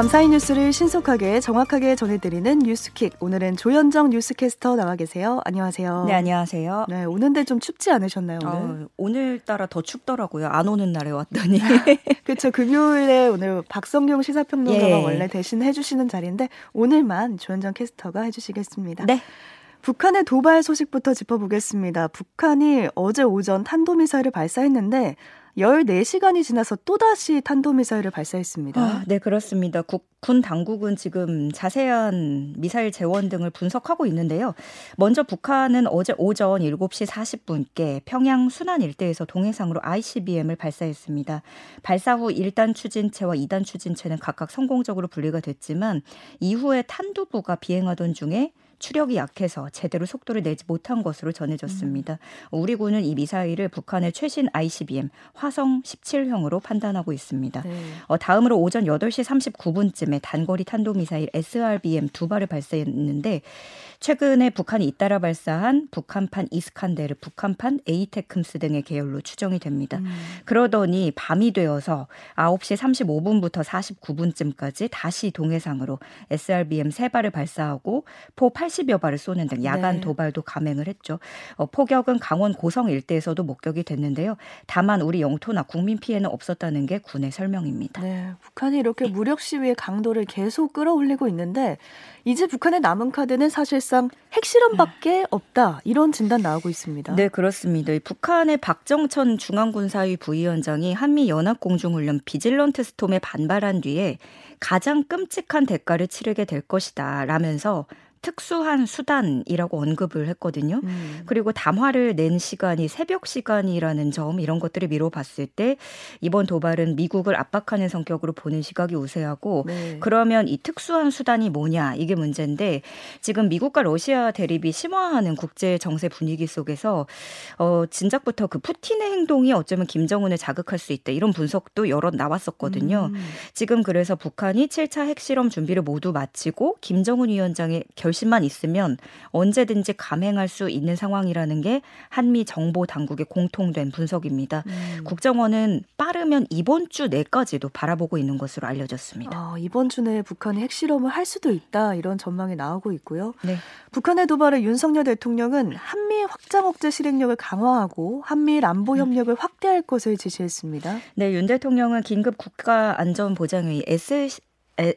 밤사이 뉴스를 신속하게 정확하게 전해드리는 뉴스킥. 오늘은 조현정 뉴스캐스터 나와 계세요. 안녕하세요. 네, 안녕하세요. 네, 오는데 좀 춥지 않으셨나요, 오늘? 어, 오늘따라 더 춥더라고요. 안 오는 날에 왔더니. 그렇죠. 금요일에 오늘 박성용 시사평론가가 예. 원래 대신 해주시는 자리인데 오늘만 조현정 캐스터가 해주시겠습니다. 네. 북한의 도발 소식부터 짚어보겠습니다. 북한이 어제 오전 탄도미사일을 발사했는데 14시간이 지나서 또다시 탄도미사일을 발사했습니다. 아, 네, 그렇습니다. 국, 군 당국은 지금 자세한 미사일 재원 등을 분석하고 있는데요. 먼저 북한은 어제 오전 7시 40분께 평양 순안 일대에서 동해상으로 ICBM을 발사했습니다. 발사 후 1단 추진체와 2단 추진체는 각각 성공적으로 분리가 됐지만 이후에 탄두부가 비행하던 중에 추력이 약해서 제대로 속도를 내지 못한 것으로 전해졌습니다. 음. 우리 군은 이 미사일을 북한의 최신 ICBM 화성 17형으로 판단하고 있습니다. 네. 어, 다음으로 오전 8시 39분쯤에 단거리 탄도미사일 SRBM 두 발을 발사했는데 최근에 북한이 잇따라 발사한 북한판 이스칸데르, 북한판 에이테크스 등의 계열로 추정이 됩니다. 음. 그러더니 밤이 되어서 9시 35분부터 49분쯤까지 다시 동해상으로 SRBM 세 발을 발사하고 포 80여 발을 쏘는 등 야간 네. 도발도 감행을 했죠. 어, 포격은 강원 고성 일대에서도 목격이 됐는데요. 다만 우리 영토나 국민 피해는 없었다는 게 군의 설명입니다. 네, 북한이 이렇게 무력 시위의 강도를 계속 끌어올리고 있는데 이제 북한의 남은 카드는 사실상 핵실험밖에 없다 이런 진단 나오고 있습니다. 네 그렇습니다. 북한의 박정천 중앙군사위 부위원장이 한미 연합공중훈련 Vigilant Storm에 반발한 뒤에 가장 끔찍한 대가를 치르게 될 것이다 라면서 특수한 수단이라고 언급을 했거든요. 음. 그리고 담화를 낸 시간이 새벽 시간이라는 점 이런 것들을 미뤄봤을 때 이번 도발은 미국을 압박하는 성격으로 보는 시각이 우세하고 네. 그러면 이 특수한 수단이 뭐냐 이게 문제인데 지금 미국과 러시아 대립이 심화하는 국제 정세 분위기 속에서 어 진작부터 그 푸틴의 행동이 어쩌면 김정은을 자극할 수 있다 이런 분석도 여러 나왔었거든요. 음. 지금 그래서 북한이 7차 핵실험 준비를 모두 마치고 김정은 위원장의 결 결심만 있으면 언제든지 감행할 수 있는 상황이라는 게 한미 정보 당국의 공통된 분석입니다. 음. 국정원은 빠르면 이번 주 내까지도 바라보고 있는 것으로 알려졌습니다. 아, 이번 주 내에 북한이 핵실험을 할 수도 있다 이런 전망이 나오고 있고요. 네. 북한의 도발에 윤석열 대통령은 한미 확장 억제 실행력을 강화하고 한미 안보 협력을 확대할 것을 지시했습니다. 네, 윤 대통령은 긴급 국가 안전 보장회의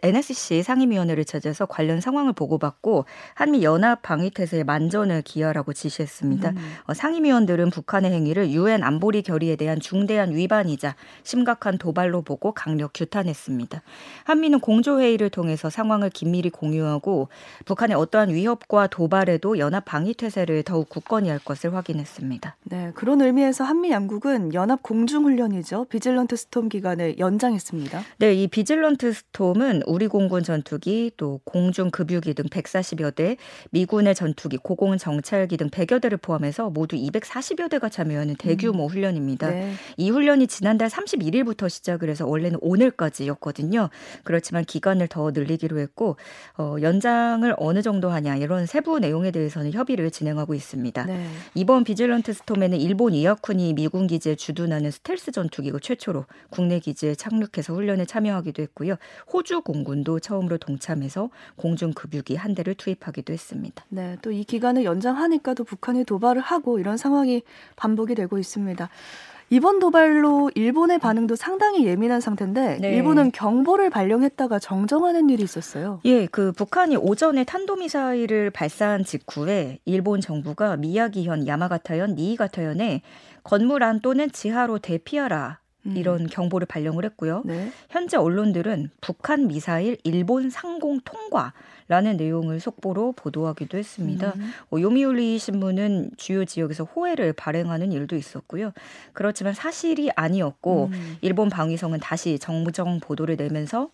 NSC 상임위원회를 찾아서 관련 상황을 보고받고 한미 연합 방위 태세에 만전을 기하라고 지시했습니다. 음. 어, 상임위원들은 북한의 행위를 유엔 안보리 결의에 대한 중대한 위반이자 심각한 도발로 보고 강력 규탄했습니다. 한미는 공조 회의를 통해서 상황을 긴밀히 공유하고 북한의 어떠한 위협과 도발에도 연합 방위 태세를 더욱 굳건히 할 것을 확인했습니다. 네, 그런 의미에서 한미 양국은 연합 공중 훈련이죠. Vigilant Storm 기간을 연장했습니다. 네, 이 Vigilant Storm은 미군은 우리 공군 전투기 또 공중 급유기 등 140여 대, 미군의 전투기, 고공 정찰기 등 100여 대를 포함해서 모두 240여 대가 참여하는 대규모 음. 훈련입니다. 네. 이 훈련이 지난달 31일부터 시작을 해서 원래는 오늘까지였거든요. 그렇지만 기간을 더 늘리기로 했고 어, 연장을 어느 정도 하냐 이런 세부 내용에 대해서는 협의를 진행하고 있습니다. 네. 이번 비질런트 스톰에는 일본 이하쿤이 미군 기지에 주둔하는 스텔스 전투기가 최초로 국내 기지에 착륙해서 훈련에 참여하기도 했고요. 호주 공군도 처음으로 동참해서 공중 급유기 한 대를 투입하기도 했습니다. 네, 또 이 기간을 연장하니까 또 북한이 도발을 하고 이런 상황이 반복이 되고 있습니다. 이번 도발로 일본의 반응도 상당히 예민한 상태인데 네. 일본은 경보를 발령했다가 정정하는 일이 있었어요. 예, 그 북한이 오전에 탄도미사일을 발사한 직후에 일본 정부가 미야기현, 야마가타현, 니이가타현에 건물 안 또는 지하로 대피하라 음. 이런 경보를 발령을 했고요. 네. 현재 언론들은 북한 미사일 일본 상공 통과라는 내용을 속보로 보도하기도 했습니다. 음. 어, 요미우리 신문은 주요 지역에서 호해를 발행하는 일도 있었고요. 그렇지만 사실이 아니었고 음. 일본 방위성은 다시 정부정 보도를 내면서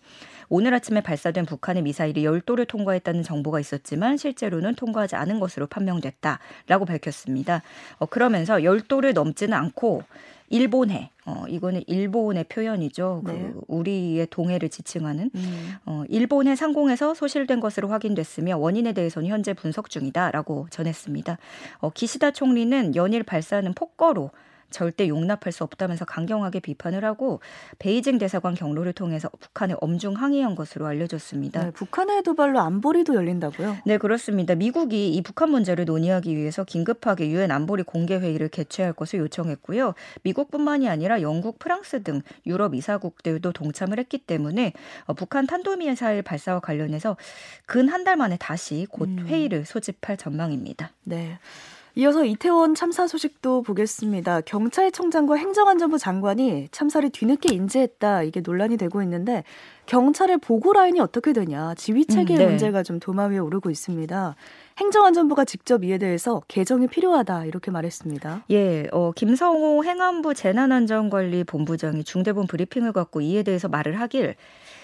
오늘 아침에 발사된 북한의 미사일이 열도를 통과했다는 정보가 있었지만 실제로는 통과하지 않은 것으로 판명됐다라고 밝혔습니다. 어, 그러면서 열도를 넘지는 않고 일본해. 어, 이거는 일본의 표현이죠. 그 네. 그 우리의 동해를 지칭하는 음. 어, 일본해 상공에서 소실된 것으로 확인됐으며 원인에 대해서는 현재 분석 중이다라고 전했습니다. 어, 기시다 총리는 연일 발사하는 폭거로 절대 용납할 수 없다면서 강경하게 비판을 하고 베이징 대사관 경로를 통해서 북한에 엄중 항의한 것으로 알려졌습니다. 네, 북한의 도발로 안보리도 열린다고요? 네, 그렇습니다. 미국이 이 북한 문제를 논의하기 위해서 긴급하게 유엔 안보리 공개 회의를 개최할 것을 요청했고요. 미국뿐만이 아니라 영국, 프랑스 등 유럽 이사국들도 동참을 했기 때문에 어, 북한 탄도미사일 발사와 관련해서 근 한 달 만에 다시 곧 음. 회의를 소집할 전망입니다. 네. 이어서 이태원 참사 소식도 보겠습니다. 경찰청장과 행정안전부 장관이 참사를 뒤늦게 인지했다 이게 논란이 되고 있는데 경찰의 보고 라인이 어떻게 되냐 지휘 체계 음, 네. 문제가 좀 도마 위에 오르고 있습니다. 행정안전부가 직접 이에 대해서 개정이 필요하다 이렇게 말했습니다. 예, 어, 김성호 행안부 재난안전관리본부장이 중대본 브리핑을 갖고 이에 대해서 말을 하길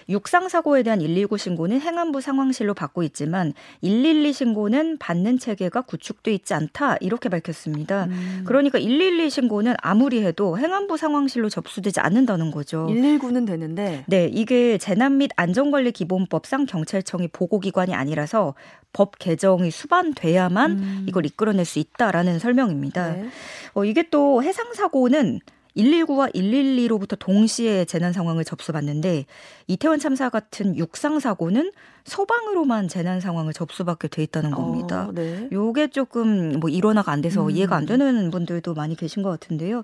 육상 사고에 대한 119 신고는 행안부 상황실로 받고 있지만 112 신고는 받는 체계가 구축돼 있지 않다 이렇게 밝혔습니다. 음. 그러니까 112 신고는 아무리 해도 행안부 상황실로 접수되지 않는다는 거죠. 119는 되는데 네, 이게 재난 및 안전관리 기본법상 경찰청이 보고기관이 아니라서 법 개정이 수반돼야만 음. 이걸 이끌어낼 수 있다라는 설명입니다. 네. 어, 이게 또 해상 사고는 119와 112로부터 동시에 재난 상황을 접수받는데 이태원 참사 같은 육상 사고는 소방으로만 재난 상황을 접수받게 돼 있다는 어, 겁니다. 어, 네. 요게 조금 뭐 일원화가 안 돼서 음. 이해가 안 되는 분들도 많이 계신 것 같은데요.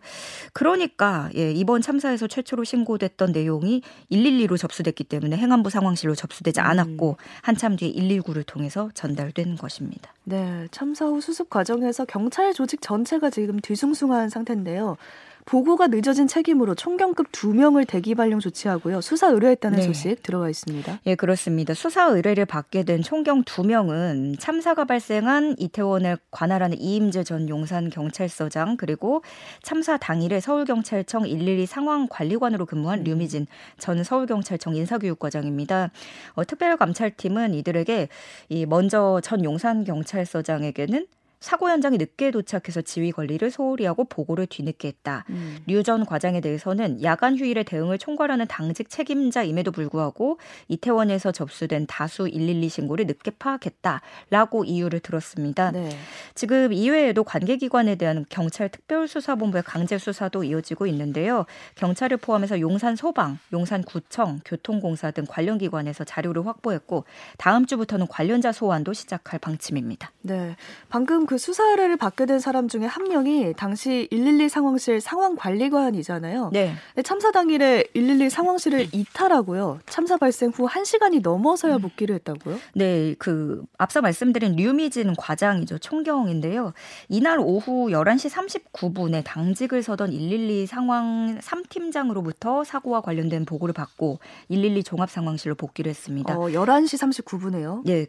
그러니까 예, 이번 참사에서 최초로 신고됐던 내용이 112로 접수됐기 때문에 행안부 상황실로 접수되지 음. 않았고 한참 뒤에 119를 통해서 전달된 것입니다. 네, 참사 후 수습 과정에서 경찰 조직 전체가 지금 뒤숭숭한 상태인데요. 보고가 늦어진 책임으로 총경급 두명을 대기 발령 조치하고요. 수사 의뢰했다는 네. 소식 들어와 있습니다. 예, 그렇습니다. 수사 의뢰를 받게 된 총경 두명은 참사가 발생한 이태원을 관할하는 이임재 전 용산 경찰서장 그리고 참사 당일에 서울경찰청 112 상황관리관으로 근무한 음. 류미진 전 서울경찰청 인사교육과장입니다. 어, 특별감찰팀은 이들에게 이 먼저 전 용산 경찰서장에게는 사고 현장에 늦게 도착해서 지휘 관리를 소홀히 하고 보고를 뒤늦게 했다. 음. 류전 과장에 대해서는 야간 휴일에 대응을 총괄하는 당직 책임자임에도 불구하고 이태원에서 접수된 다수 112 신고를 늦게 파악했다라고 이유를 들었습니다. 네. 지금 이외에도 관계기관에 대한 경찰 특별수사본부의 강제 수사도 이어지고 있는데요. 경찰을 포함해서 용산 소방, 용산 구청, 교통공사 등 관련 기관에서 자료를 확보했고 다음 주부터는 관련자 소환도 시작할 방침입니다. 네. 방금 그 수사 의뢰를 받게 된 사람 중에 한 명이 당시 112 상황실 상황관리관이잖아요. 네. 참사 당일에 112 상황실을 이탈하고요. 참사 발생 후 1시간이 넘어서야 복귀를 했다고요? 네, 그 앞서 말씀드린 류미진 과장이죠. 총경인데요. 이날 오후 11시 39분에 당직을 서던 112 상황 3팀장으로부터 사고와 관련된 보고를 받고 112 종합 상황실로 복귀를 했습니다. 어, 11시 39분에요? 네.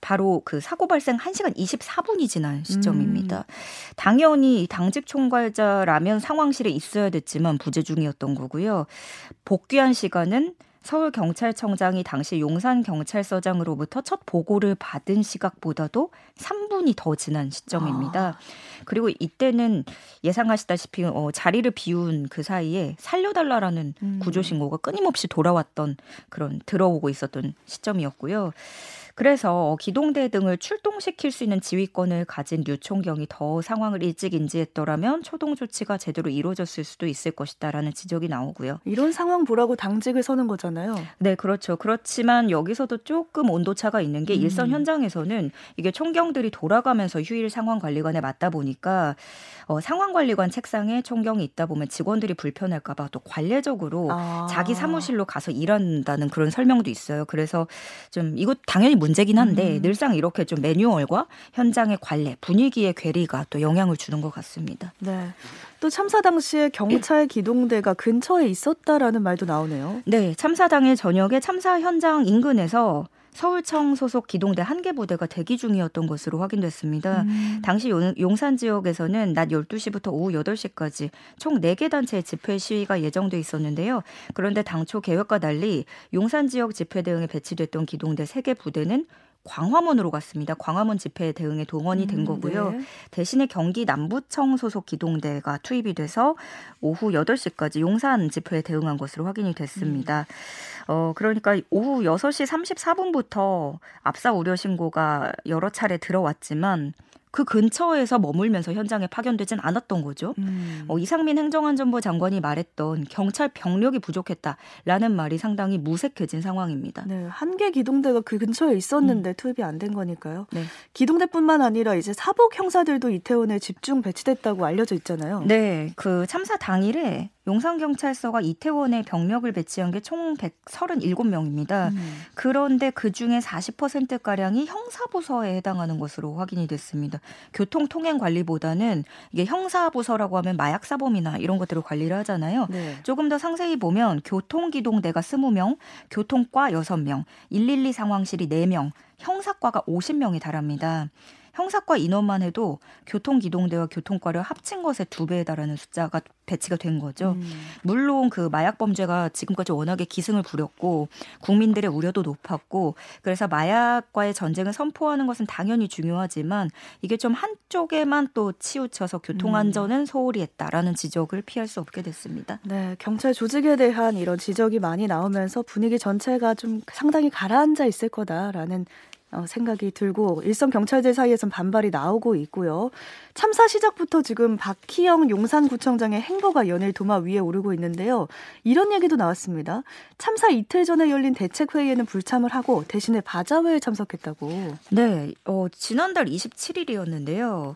바로 그 사고 발생 1시간 24분이 지난 시점입니다. 음. 당연히 당직 총괄자라면 상황실에 있어야 됐지만 부재 중이었던 거고요. 복귀한 시간은 서울 경찰청장이 당시 용산 경찰서장으로부터 첫 보고를 받은 시각보다도 3분이 더 지난 시점입니다. 아. 그리고 이때는 예상하시다시피 어, 자리를 비운 그 사이에 살려달라라는 음. 구조 신고가 끊임없이 돌아왔던 그런 들어오고 있었던 시점이었고요. 그래서 기동대 등을 출동시킬 수 있는 지휘권을 가진 류총경이 더 상황을 일찍 인지했더라면 초동 조치가 제대로 이루어졌을 수도 있을 것이다라는 지적이 나오고요. 이런 상황 보라고 당직을 서는 거잖아요. 네, 그렇죠. 그렇지만 여기서도 조금 온도차가 있는 게 음. 일선 현장에서는 이게 총경들이 돌아가면서 휴일 상황 관리관에 맞다 보니까 어, 상황 관리관 책상에 총경이 있다 보면 직원들이 불편할까봐 또 관례적으로 아. 자기 사무실로 가서 일한다는 그런 설명도 있어요. 그래서 좀 이거 당연히 문제긴 한데 음. 늘상 이렇게 좀 매뉴얼과 현장의 관례, 분위기의 괴리가 또 영향을 주는 것 같습니다. 네. 또 참사 당시에 경찰 기동대가 근처에 있었다라는 말도 나오네요. 네, 참사 당일 저녁에 참사 현장 인근에서 서울청 소속 기동대 한 개 부대가 대기 중이었던 것으로 확인됐습니다. 음. 당시 용, 산 지역에서는 낮 12시부터 오후 8시까지 총 4개 단체의 집회 시위가 예정돼 있었는데요. 그런데 당초 계획과 달리 용산 지역 집회 대응에 배치됐던 기동대 3개 부대는 광화문으로 갔습니다. 광화문 집회 대응에 동원이 된 음, 거고요. 네. 대신에 경기 남부청 소속 기동대가 투입이 돼서 오후 8시까지 용산 집회에 대응한 것으로 확인이 됐습니다. 음. 어, 그러니까 오후 6시 34분부터 압사 우려 신고가 여러 차례 들어왔지만 그 근처에서 머물면서 현장에 파견되진 않았던 거죠. 음. 어, 이상민 행정안전부 장관이 말했던 경찰 병력이 부족했다라는 말이 상당히 무색해진 상황입니다. 네, 한 개 기동대가 그 근처에 있었는데 음. 투입이 안 된 거니까요. 네. 기동대뿐만 아니라 이제 사복 형사들도 이태원에 집중 배치됐다고 알려져 있잖아요. 네, 그 참사 당일에 용산경찰서가 이태원에 병력을 배치한 게 총 137명입니다. 음. 그런데 그 중에 40%가량이 형사부서에 해당하는 것으로 확인이 됐습니다. 교통통행관리보다는 이게 형사부서라고 하면 마약사범이나 이런 것들을 관리를 하잖아요. 네. 조금 더 상세히 보면 교통기동대가 20명, 교통과 6명, 112 상황실이 4명, 형사과가 50명이 달합니다. 형사과 인원만 해도 교통기동대와 교통과를 합친 것의 두 배에 달하는 숫자가 배치가 된 거죠. 음. 물론 그 마약 범죄가 지금까지 워낙에 기승을 부렸고 국민들의 우려도 높았고 그래서 마약과의 전쟁을 선포하는 것은 당연히 중요하지만 이게 좀 한쪽에만 또 치우쳐서 교통 안전은 소홀히 했다라는 지적을 피할 수 없게 됐습니다. 네, 경찰 조직에 대한 이런 지적이 많이 나오면서 분위기 전체가 좀 상당히 가라앉아 있을 거다라는 어, 생각이 들고 일선 경찰들 사이에선 반발이 나오고 있고요. 참사 시작부터 지금 박희영 용산구청장의 행보가 연일 도마 위에 오르고 있는데요. 이런 얘기도 나왔습니다. 참사 이틀 전에 열린 대책회의에는 불참을 하고 대신에 바자회에 참석했다고. 네, 어, 지난달 27일이었는데요.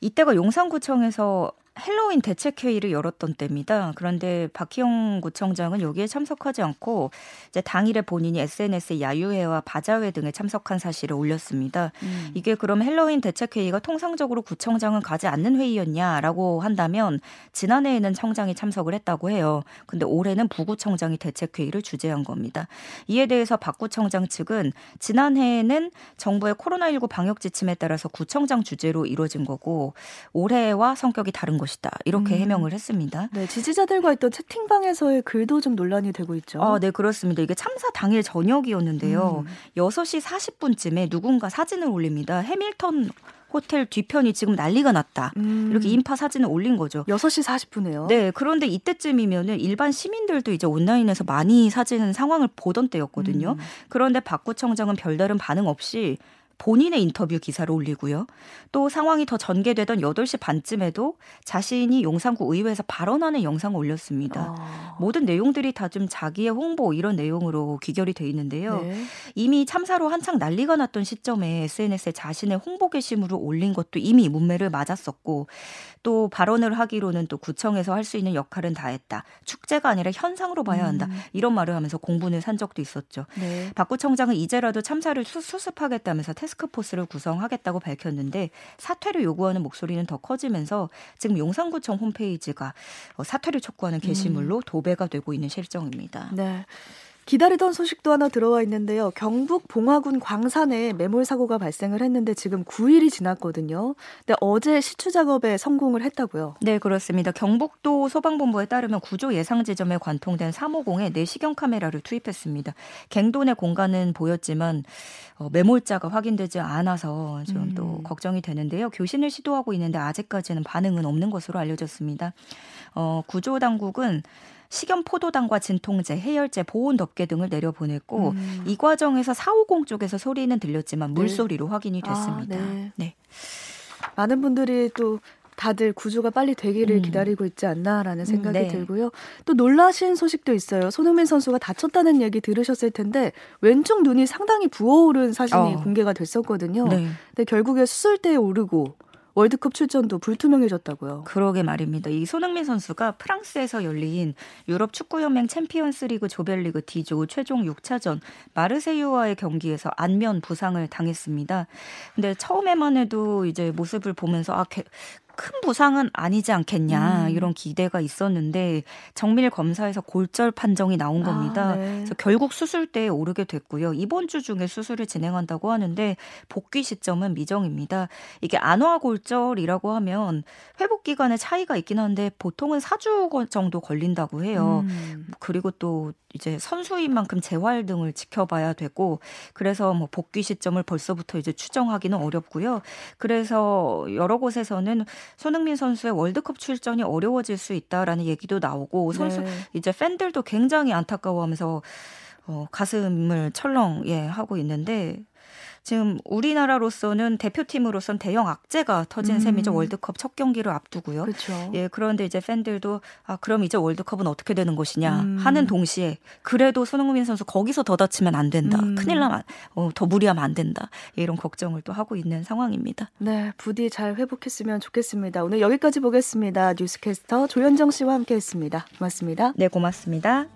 이때가 용산구청에서 헬로윈 대책회의를 열었던 때입니다. 그런데 박희영 구청장은 여기에 참석하지 않고 이제 당일에 본인이 SNS에 야유회와 바자회 등에 참석한 사실을 올렸습니다. 음. 이게 그럼 헬로윈 대책회의가 통상적으로 구청장은 가지 않는 회의였냐라고 한다면 지난해에는 청장이 참석을 했다고 해요. 근데 올해는 부구청장이 대책회의를 주재한 겁니다. 이에 대해서 박 구청장 측은 지난해에는 정부의 코로나19 방역 지침에 따라서 구청장 주재로 이루어진 거고 올해와 성격이 다른 것이다. 이렇게 음. 해명을 했습니다. 네, 지지자들과 있던 채팅방에서의 글도 좀 논란이 되고 있죠. 아, 네, 그렇습니다. 이게 참사 당일 저녁이었는데요. 음. 6시 40분쯤에 누군가 사진을 올립니다. 해밀턴 호텔 뒤편이 지금 난리가 났다. 음. 이렇게 인파 사진을 올린 거죠. 6시 40분에요. 네. 그런데 이때쯤이면은 일반 시민들도 이제 온라인에서 많이 사진 상황을 보던 때였거든요. 음. 그런데 박 구청장은 별다른 반응 없이 본인의 인터뷰 기사를 올리고요. 또 상황이 더 전개되던 8시 반쯤에도 자신이 용산구 의회에서 발언하는 영상을 올렸습니다. 아. 모든 내용들이 다 좀 자기의 홍보 이런 내용으로 귀결이 돼 있는데요. 네. 이미 참사로 한창 난리가 났던 시점에 SNS에 자신의 홍보 게시물을 올린 것도 이미 문매를 맞았었고 또 발언을 하기로는 또 구청에서 할 수 있는 역할은 다 했다. 축제가 아니라 현상으로 봐야 한다. 음. 이런 말을 하면서 공분을 산 적도 있었죠. 네. 박 구청장은 이제라도 참사를 수, 수습하겠다면서 테스 크포스를 구성하겠다고 밝혔는데 사퇴를 요구하는 목소리는 더 커지면서 지금 용산구청 홈페이지가 어, 사퇴를 촉구하는 게시물로 음. 도배가 되고 있는 실정입니다. 네. 기다리던 소식도 하나 들어와 있는데요. 경북 봉화군 광산에 매몰 사고가 발생을 했는데 지금 9일이 지났거든요. 근데 어제 시추 작업에 성공을 했다고요. 네, 그렇습니다. 경북도 소방본부에 따르면 구조 예상 지점에 관통된 350에 내시경 카메라를 투입했습니다. 갱돈의 공간은 보였지만 어, 매몰자가 확인되지 않아서 좀또 음. 걱정이 되는데요. 교신을 시도하고 있는데 아직까지는 반응은 없는 것으로 알려졌습니다. 어, 구조 당국은 식염 포도당과 진통제, 해열제, 보온 덮개 등을 내려보냈고 음. 이 과정에서 450 쪽에서 소리는 들렸지만 네. 물소리로 확인이 아, 됐습니다. 아, 네. 네. 많은 분들이 또 다들 구조가 빨리 되기를 음. 기다리고 있지 않나라는 생각이 음, 네. 들고요. 또 놀라신 소식도 있어요. 손흥민 선수가 다쳤다는 얘기 들으셨을 텐데 왼쪽 눈이 상당히 부어오른 사진이 어. 공개가 됐었거든요. 네. 근데 결국에 수술대에 오르고 월드컵 출전도 불투명해졌다고요. 그러게 말입니다. 이 손흥민 선수가 프랑스에서 열린 유럽 축구연맹 챔피언스리그 조별리그 D조 최종 6차전 마르세유와의 경기에서 안면 부상을 당했습니다. 근데 처음에만 해도 이제 모습을 보면서 아 큰 부상은 아니지 않겠냐 음. 이런 기대가 있었는데 정밀 검사에서 골절 판정이 나온 아, 겁니다. 아, 네. 그래서 결국 수술대에 오르게 됐고요. 이번 주 중에 수술을 진행한다고 하는데 복귀 시점은 미정입니다. 이게 안화 골절이라고 하면 회복 기간에 차이가 있긴 한데 보통은 4주 정도 걸린다고 해요. 음. 그리고 또 이제 선수인 만큼 재활 등을 지켜봐야 되고 그래서 뭐 복귀 시점을 벌써부터 이제 추정하기는 어렵고요. 그래서 여러 곳에서는 손흥민 선수의 월드컵 출전이 어려워질 수 있다라는 얘기도 나오고 선수 네. 이제 팬들도 굉장히 안타까워하면서 어, 가슴을 철렁 예 하고 있는데 지금 우리나라로서는 대표팀으로선 대형 악재가 터진 음. 셈이죠. 월드컵 첫 경기를 앞두고요. 그렇죠. 예, 그런데 이제 팬들도 아, 그럼 이제 월드컵은 어떻게 되는 것이냐 음. 하는 동시에 그래도 손흥민 선수 거기서 더 다치면 안 된다. 음. 큰일 나면 어, 더 무리하면 안 된다. 예, 이런 걱정을 또 하고 있는 상황입니다. 네, 부디 잘 회복했으면 좋겠습니다. 오늘 여기까지 보겠습니다. 뉴스캐스터 조현정 씨와 함께했습니다. 고맙습니다. 네, 고맙습니다.